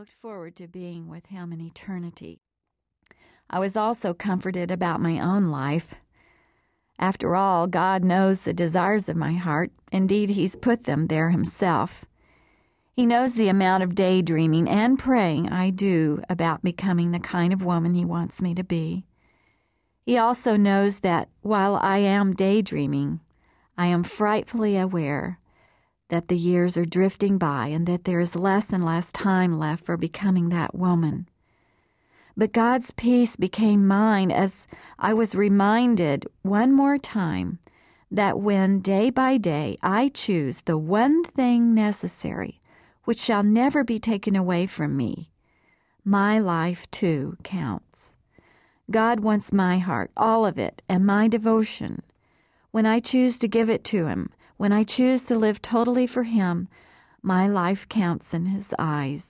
looked forward to being with him in eternity. I was also comforted about my own life. After all, God knows the desires of my heart. Indeed, He's put them there Himself. He knows the amount of daydreaming and praying I do about becoming the kind of woman He wants me to be. He also knows that while I am daydreaming, I am frightfully aware that the years are drifting by and that there is less and less time left for becoming that woman. But God's peace became mine as I was reminded one more time that when day by day I choose the one thing necessary, which shall never be taken away from me, my life too counts. God wants my heart, all of it, and my devotion. When I choose to give it to Him, when I choose to live totally for Him, my life counts in His eyes.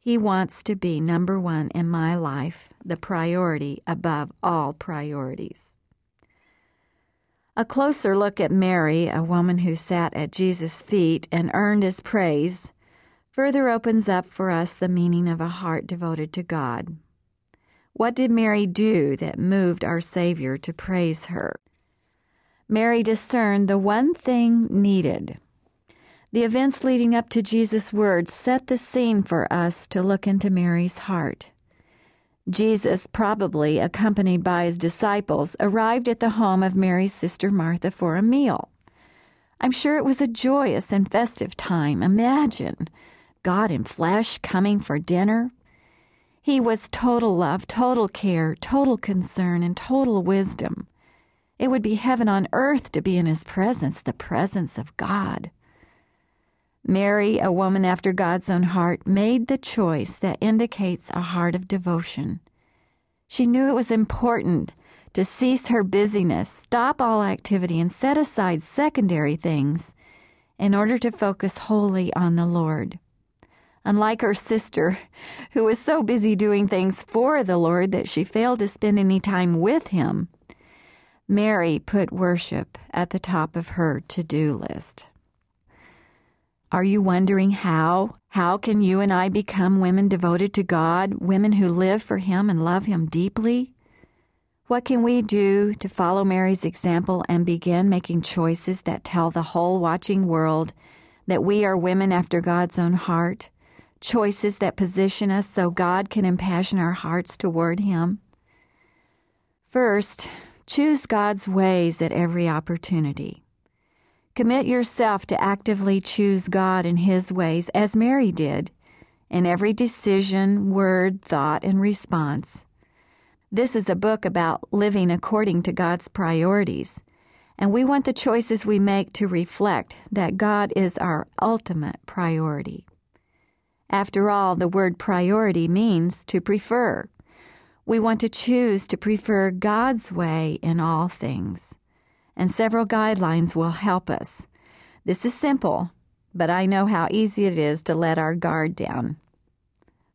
He wants to be number one in my life, the priority above all priorities. A closer look at Mary, a woman who sat at Jesus' feet and earned his praise, further opens up for us the meaning of a heart devoted to God. What did Mary do that moved our Savior to praise her? Mary discerned the one thing needed the events leading up to Jesus' words set the scene for us to look into Mary's heart. Jesus, probably accompanied by his disciples, arrived at the home of Mary's sister Martha for a meal. I'm sure it was a joyous and festive time. Imagine God in flesh coming for dinner. He was total love, total care, total concern, and total wisdom. It would be heaven on earth to be in his presence, the presence of God. Mary, a woman after God's own heart, made the choice that indicates a heart of devotion. She knew it was important to cease her busyness, stop all activity, and set aside secondary things in order to focus wholly on the Lord. Unlike her sister, who was so busy doing things for the Lord that she failed to spend any time with Him, Mary put worship at the top of her to do list. Are you wondering how? How can you and I become women devoted to God, women who live for Him and love Him deeply? What can we do to follow Mary's example and begin making choices that tell the whole watching world that we are women after God's own heart? Choices that position us so God can impassion our hearts toward Him? First, choose God's ways at every opportunity. Commit yourself to actively choose God and His ways as Mary did in every decision, word, thought, and response. This is a book about living according to God's priorities, and we want the choices we make to reflect that God is our ultimate priority. After all, the word priority means to prefer. We want to choose to prefer God's way in all things and several guidelines will help us. This is simple, but I know how easy it is to let our guard down.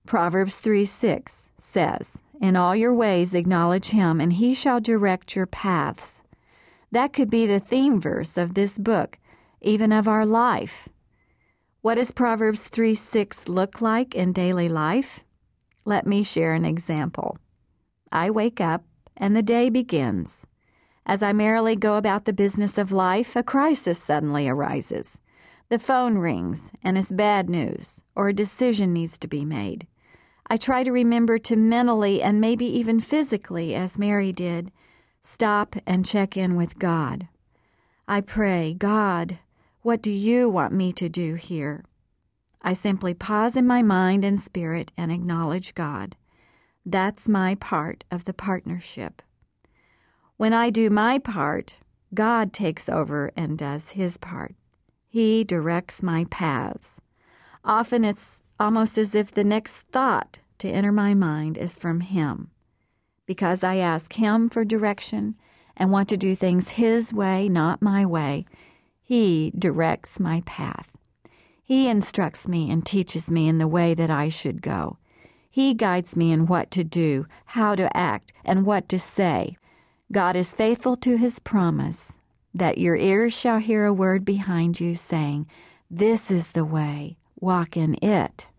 Proverbs 3 6 says, In all your ways acknowledge him, and he shall direct your paths. That could be the theme verse of this book, even of our life. What does Proverbs 3 6 look like in daily life? Let me share an example. I wake up and the day begins. As I merrily go about the business of life, a crisis suddenly arises. The phone rings, and it's bad news, or a decision needs to be made. I try to remember to mentally and maybe even physically, as Mary did, stop and check in with God. I pray, God, what do you want me to do here? I simply pause in my mind and spirit and acknowledge God. That's my part of the partnership. When I do my part, God takes over and does his part. He directs my paths. Often it's almost as if the next thought to enter my mind is from Him. Because I ask Him for direction and want to do things His way, not my way, He directs my path. He instructs me and teaches me in the way that I should go. He guides me in what to do, how to act, and what to say. God is faithful to his promise that your ears shall hear a word behind you saying, This is the way, walk in it.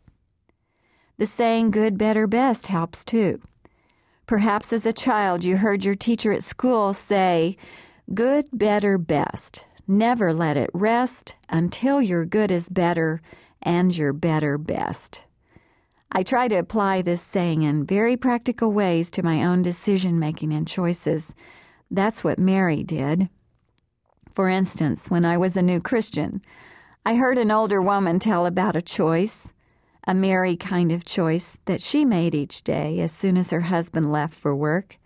The saying good, better, best helps too. Perhaps as a child you heard your teacher at school say, Good, better, best. Never let it rest until your good is better and your better best. I try to apply this saying in very practical ways to my own decision making and choices. That's what Mary did. For instance, when I was a new Christian, I heard an older woman tell about a choice a Mary kind of choice that she made each day as soon as her husband left for work.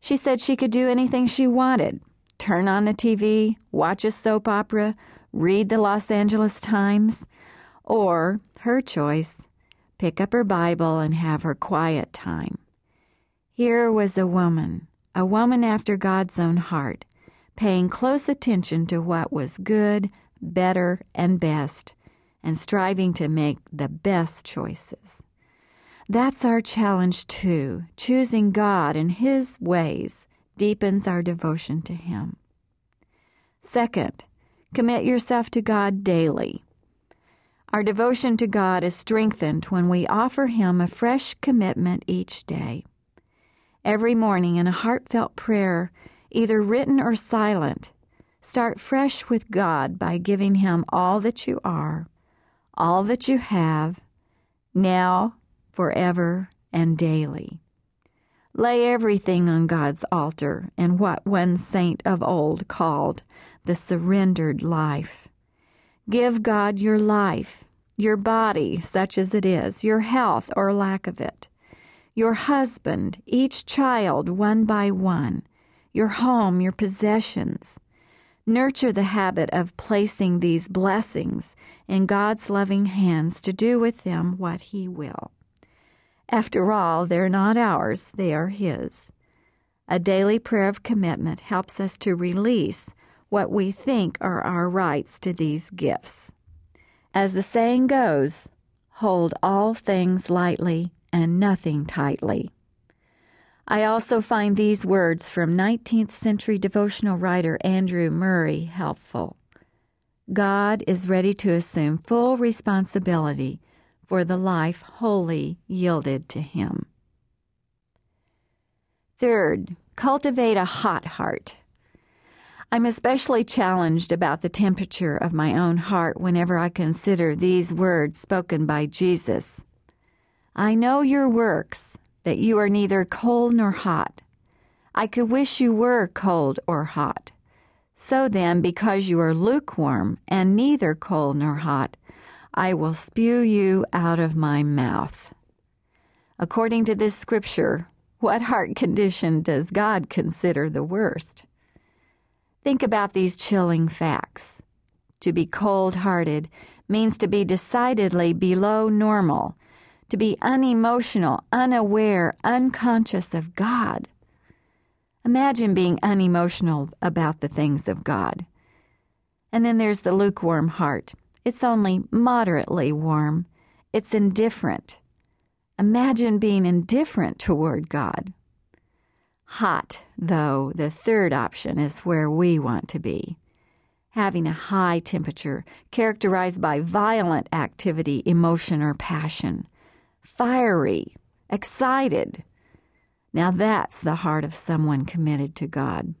She said she could do anything she wanted turn on the TV, watch a soap opera, read the Los Angeles Times, or, her choice, pick up her Bible and have her quiet time. Here was a woman, a woman after God's own heart, paying close attention to what was good, better, and best and striving to make the best choices. That's our challenge too. Choosing God and His ways deepens our devotion to Him. Second, commit yourself to God daily. Our devotion to God is strengthened when we offer Him a fresh commitment each day. Every morning in a heartfelt prayer, either written or silent, start fresh with God by giving Him all that you are all that you have, now, forever, and daily. Lay everything on God's altar in what one saint of old called the surrendered life. Give God your life, your body, such as it is, your health or lack of it, your husband, each child one by one, your home, your possessions, Nurture the habit of placing these blessings in God's loving hands to do with them what He will. After all, they're not ours, they are His. A daily prayer of commitment helps us to release what we think are our rights to these gifts. As the saying goes, hold all things lightly and nothing tightly. I also find these words from 19th century devotional writer Andrew Murray helpful. God is ready to assume full responsibility for the life wholly yielded to Him. Third, cultivate a hot heart. I'm especially challenged about the temperature of my own heart whenever I consider these words spoken by Jesus. I know your works that you are neither cold nor hot. I could wish you were cold or hot. So then, because you are lukewarm and neither cold nor hot, I will spew you out of my mouth. According to this scripture, what heart condition does God consider the worst? Think about these chilling facts. To be cold hearted means to be decidedly below normal to be unemotional, unaware, unconscious of God. Imagine being unemotional about the things of God. And then there's the lukewarm heart. It's only moderately warm, it's indifferent. Imagine being indifferent toward God. Hot, though, the third option is where we want to be. Having a high temperature characterized by violent activity, emotion, or passion fiery, excited. Now that's the heart of someone committed to God.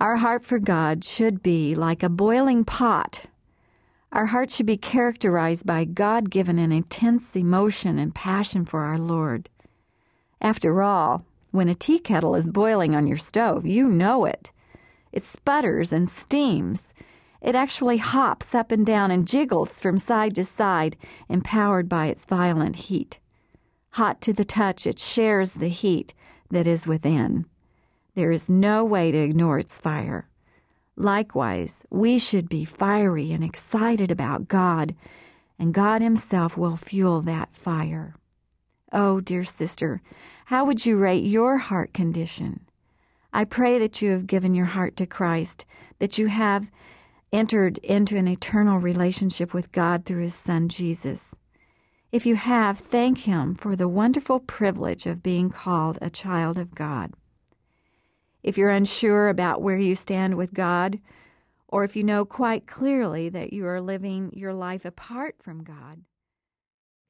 Our heart for God should be like a boiling pot. Our heart should be characterized by God given and intense emotion and passion for our Lord. After all, when a tea kettle is boiling on your stove, you know it. It sputters and steams it actually hops up and down and jiggles from side to side, empowered by its violent heat. Hot to the touch, it shares the heat that is within. There is no way to ignore its fire. Likewise, we should be fiery and excited about God, and God Himself will fuel that fire. Oh, dear sister, how would you rate your heart condition? I pray that you have given your heart to Christ, that you have entered into an eternal relationship with God through His Son Jesus. If you have, thank Him for the wonderful privilege of being called a child of God. If you're unsure about where you stand with God, or if you know quite clearly that you are living your life apart from God,